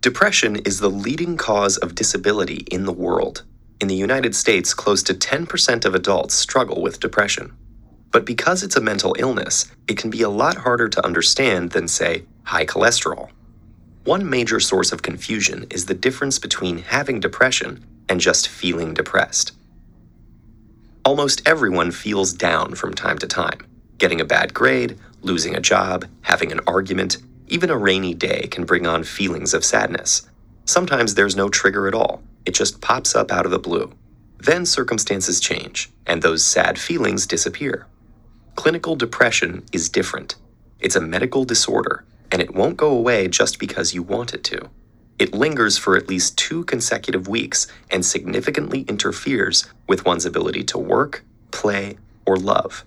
Depression is the leading cause of disability in the world. In the United States, close to 10% of adults struggle with depression. But because it's a mental illness, it can be a lot harder to understand than, say, high cholesterol. One major source of confusion is the difference between having depression and just feeling depressed. Almost everyone feels down from time to time. Getting a bad grade, losing a job, having an argument, even a rainy day can bring on feelings of sadness. Sometimes there's no trigger at all, it just pops up out of the blue. Then circumstances change, and those sad feelings disappear. Clinical depression is different. It's a medical disorder, and it won't go away just because you want it to. It lingers for at least two consecutive weeks and significantly interferes with one's ability to work, play, or love.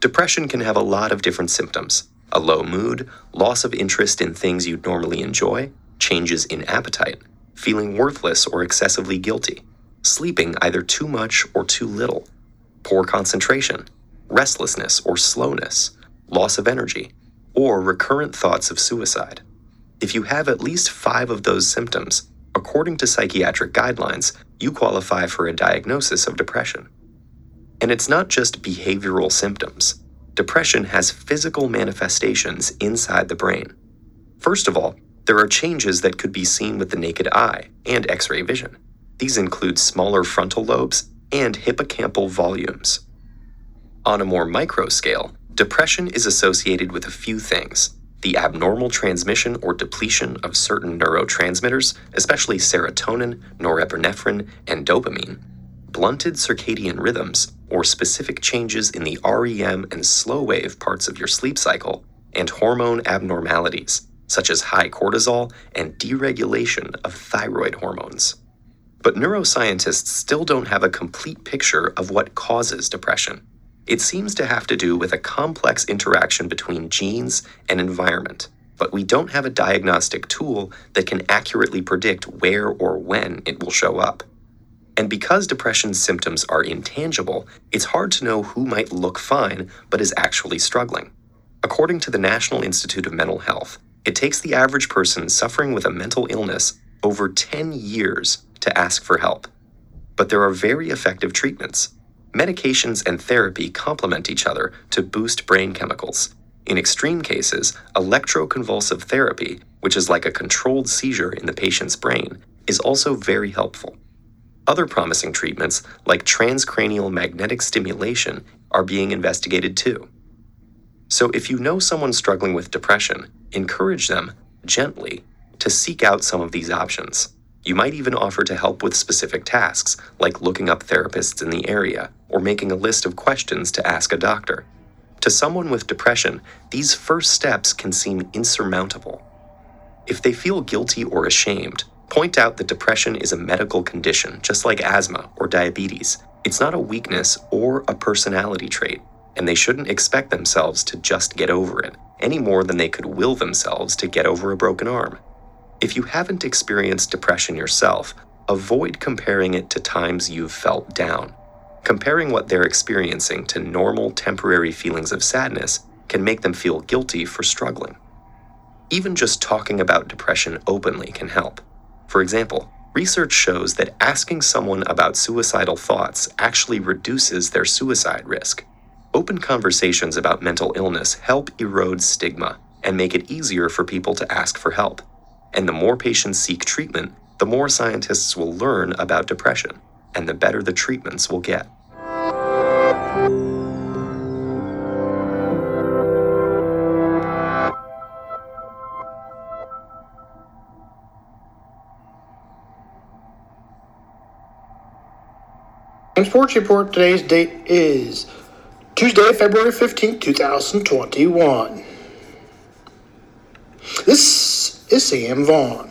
Depression can have a lot of different symptoms a low mood, loss of interest in things you'd normally enjoy, changes in appetite, feeling worthless or excessively guilty, sleeping either too much or too little, poor concentration, restlessness or slowness, loss of energy, or recurrent thoughts of suicide. If you have at least five of those symptoms, according to psychiatric guidelines, you qualify for a diagnosis of depression. And it's not just behavioral symptoms. Depression has physical manifestations inside the brain. First of all, there are changes that could be seen with the naked eye and X ray vision. These include smaller frontal lobes and hippocampal volumes. On a more micro scale, depression is associated with a few things the abnormal transmission or depletion of certain neurotransmitters, especially serotonin, norepinephrine, and dopamine, blunted circadian rhythms, or specific changes in the REM and slow wave parts of your sleep cycle, and hormone abnormalities, such as high cortisol and deregulation of thyroid hormones. But neuroscientists still don't have a complete picture of what causes depression. It seems to have to do with a complex interaction between genes and environment, but we don't have a diagnostic tool that can accurately predict where or when it will show up. And because depression's symptoms are intangible, it's hard to know who might look fine but is actually struggling. According to the National Institute of Mental Health, it takes the average person suffering with a mental illness over 10 years to ask for help. But there are very effective treatments. Medications and therapy complement each other to boost brain chemicals. In extreme cases, electroconvulsive therapy, which is like a controlled seizure in the patient's brain, is also very helpful. Other promising treatments, like transcranial magnetic stimulation, are being investigated too. So if you know someone struggling with depression, encourage them, gently, to seek out some of these options. You might even offer to help with specific tasks, like looking up therapists in the area or making a list of questions to ask a doctor. To someone with depression, these first steps can seem insurmountable. If they feel guilty or ashamed, point out that depression is a medical condition, just like asthma or diabetes. It's not a weakness or a personality trait, and they shouldn't expect themselves to just get over it, any more than they could will themselves to get over a broken arm. If you haven't experienced depression yourself, avoid comparing it to times you've felt down. Comparing what they're experiencing to normal temporary feelings of sadness can make them feel guilty for struggling. Even just talking about depression openly can help. For example, research shows that asking someone about suicidal thoughts actually reduces their suicide risk. Open conversations about mental illness help erode stigma and make it easier for people to ask for help. And the more patients seek treatment, the more scientists will learn about depression, and the better the treatments will get. Sports Report today's date is Tuesday, February 15, 2021. This is Sam Vaughn.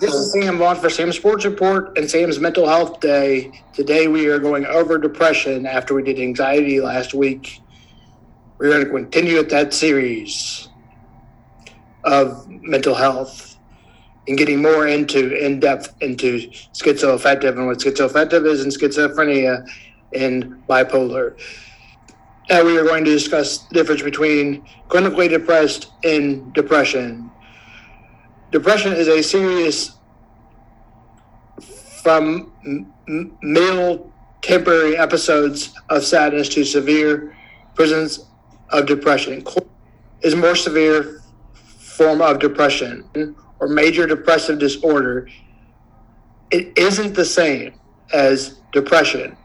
This is Sam Vaughn for Sam's Sports Report and Sam's Mental Health Day. Today we are going over depression after we did anxiety last week. We're going to continue with that series of mental health and getting more into in depth into schizoaffective and what schizoaffective is and schizophrenia and bipolar. Now we are going to discuss the difference between clinically depressed and depression. Depression is a serious from m- mild temporary episodes of sadness to severe presence of depression is more severe form of depression or major depressive disorder it isn't the same as depression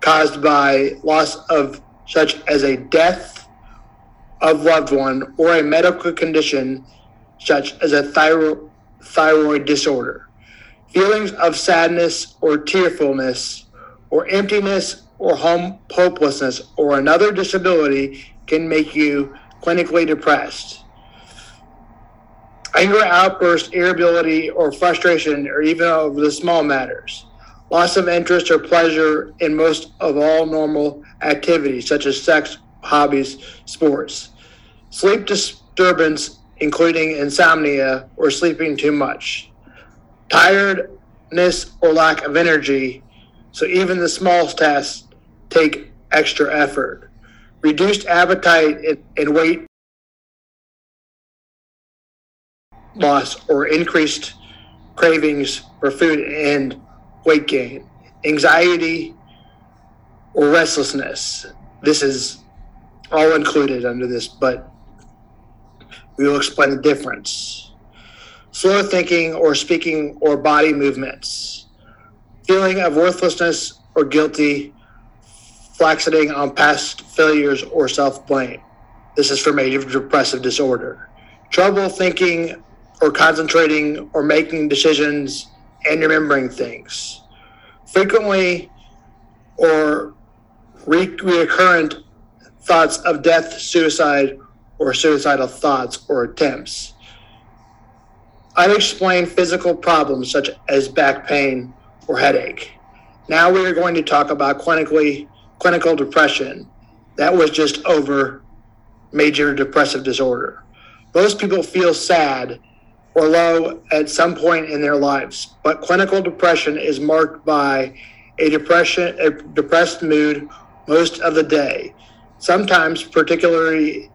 caused by loss of such as a death of loved one or a medical condition such as a thyroid thyroid disorder feelings of sadness or tearfulness or emptiness or home hopelessness or another disability can make you clinically depressed. Anger outbursts, irritability, or frustration, or even over the small matters. Loss of interest or pleasure in most of all normal activities, such as sex, hobbies, sports. Sleep disturbance, including insomnia or sleeping too much. Tiredness or lack of energy, so even the smallest tasks take extra effort. Reduced appetite and weight loss or increased cravings for food and weight gain. Anxiety or restlessness. This is all included under this, but we will explain the difference. Slow thinking or speaking or body movements feeling of worthlessness or guilty, flaxating on past failures or self blame. This is for major depressive disorder. Trouble thinking or concentrating or making decisions and remembering things. Frequently or re- recurrent thoughts of death, suicide, or suicidal thoughts or attempts. Unexplained physical problems such as back pain, or headache. Now we are going to talk about clinically clinical depression. That was just over major depressive disorder. Most people feel sad or low at some point in their lives, but clinical depression is marked by a depression a depressed mood most of the day, sometimes particularly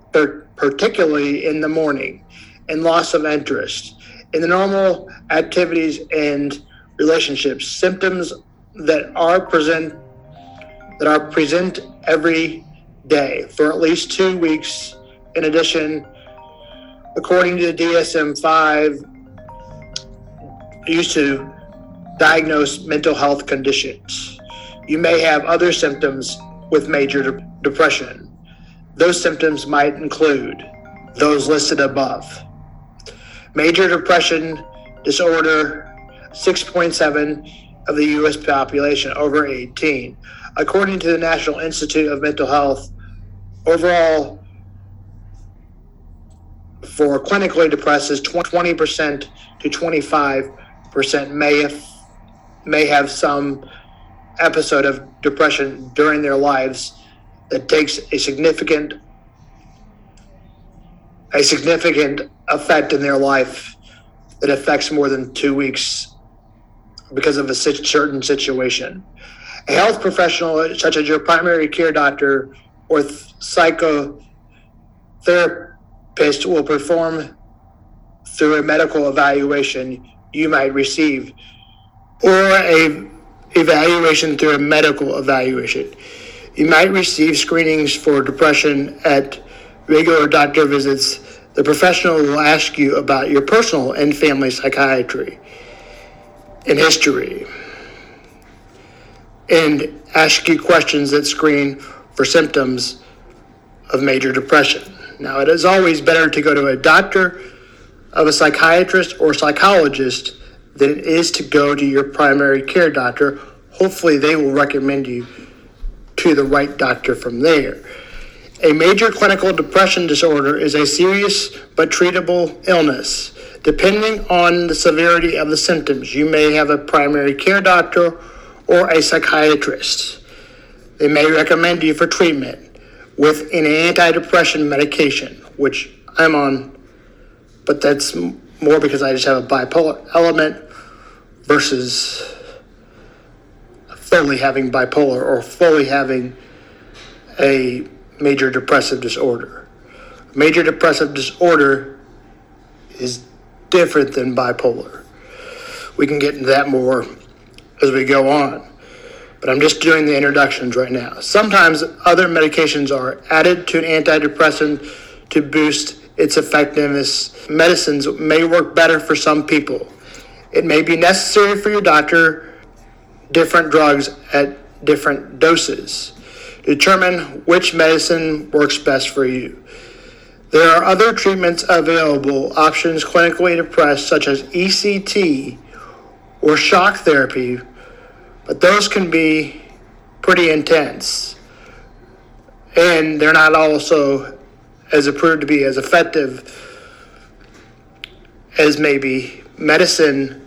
particularly in the morning, and loss of interest in the normal activities and relationships, symptoms that are present that are present every day for at least two weeks. In addition, according to the DSM-5, used to diagnose mental health conditions. You may have other symptoms with major de- depression. Those symptoms might include those listed above. Major depression disorder 6.7 of the U.S. population over 18. According to the National Institute of Mental Health, overall, for clinically depressed, is 20% to 25% may have, may have some episode of depression during their lives that takes a significant a significant effect in their life that affects more than two weeks because of a certain situation. A health professional, such as your primary care doctor or psychotherapist, will perform through a medical evaluation you might receive, or a evaluation through a medical evaluation. You might receive screenings for depression at regular doctor visits. The professional will ask you about your personal and family psychiatry in history and ask you questions that screen for symptoms of major depression. Now, it is always better to go to a doctor, of a psychiatrist, or psychologist than it is to go to your primary care doctor. Hopefully, they will recommend you to the right doctor from there. A major clinical depression disorder is a serious but treatable illness Depending on the severity of the symptoms, you may have a primary care doctor or a psychiatrist. They may recommend you for treatment with an antidepressant medication, which I'm on, but that's more because I just have a bipolar element versus fully having bipolar or fully having a major depressive disorder. Major depressive disorder is different than bipolar. We can get into that more as we go on. But I'm just doing the introductions right now. Sometimes other medications are added to an antidepressant to boost its effectiveness. Medicines may work better for some people. It may be necessary for your doctor different drugs at different doses. Determine which medicine works best for you. There are other treatments available, options clinically depressed, such as ECT or shock therapy, but those can be pretty intense. And they're not also as approved to be as effective as maybe medicine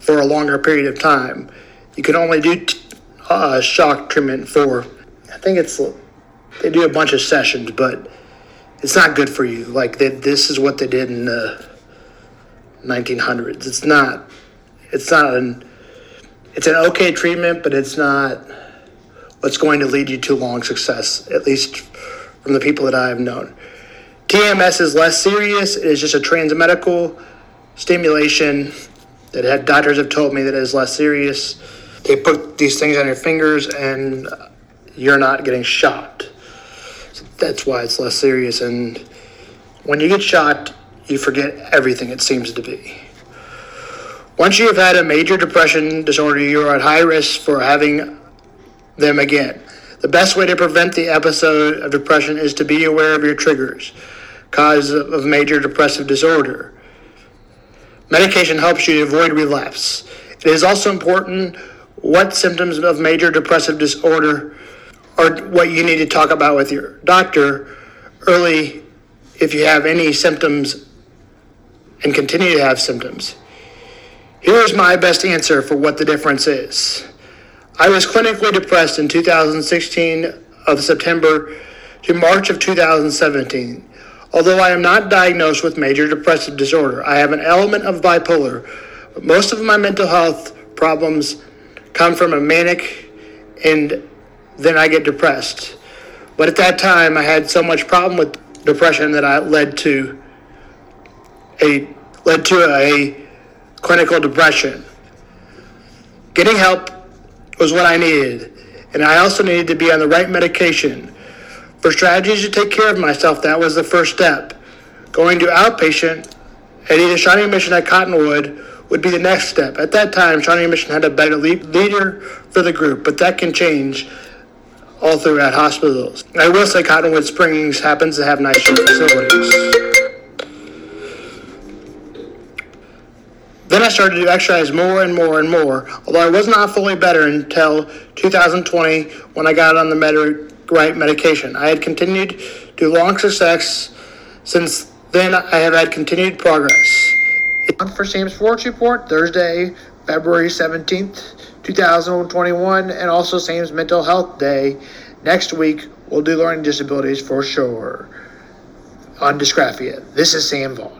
for a longer period of time. You can only do t- uh, shock treatment for, I think it's, they do a bunch of sessions, but it's not good for you. Like they, this is what they did in the 1900s. It's not, it's not an, it's an okay treatment, but it's not what's going to lead you to long success, at least from the people that I have known. TMS is less serious. It is just a transmedical stimulation that had, doctors have told me that is less serious. They put these things on your fingers and you're not getting shot. So that's why it's less serious. And when you get shot, you forget everything it seems to be. Once you have had a major depression disorder, you are at high risk for having them again. The best way to prevent the episode of depression is to be aware of your triggers, cause of major depressive disorder. Medication helps you avoid relapse. It is also important what symptoms of major depressive disorder are what you need to talk about with your doctor early if you have any symptoms and continue to have symptoms. Here's my best answer for what the difference is. I was clinically depressed in 2016 of September to March of 2017. Although I am not diagnosed with major depressive disorder, I have an element of bipolar. But most of my mental health problems come from a manic and then I get depressed. But at that time, I had so much problem with depression that I led to a led to a clinical depression. Getting help was what I needed, and I also needed to be on the right medication. For strategies to take care of myself, that was the first step. Going to outpatient at either Shawnee Mission at Cottonwood would be the next step. At that time, Shawnee Mission had a better leader for the group, but that can change all throughout hospitals. I will say Cottonwood Springs happens to have nicer facilities. Then I started to exercise more and more and more, although I was not fully better until 2020 when I got on the med- right medication. I had continued to long success. Since then, I have had continued progress. On for Sam Sports Report, Thursday, February 17th, 2021, and also Sam's Mental Health Day. Next week, we'll do learning disabilities for sure on dysgraphia. This is Sam Vaughn.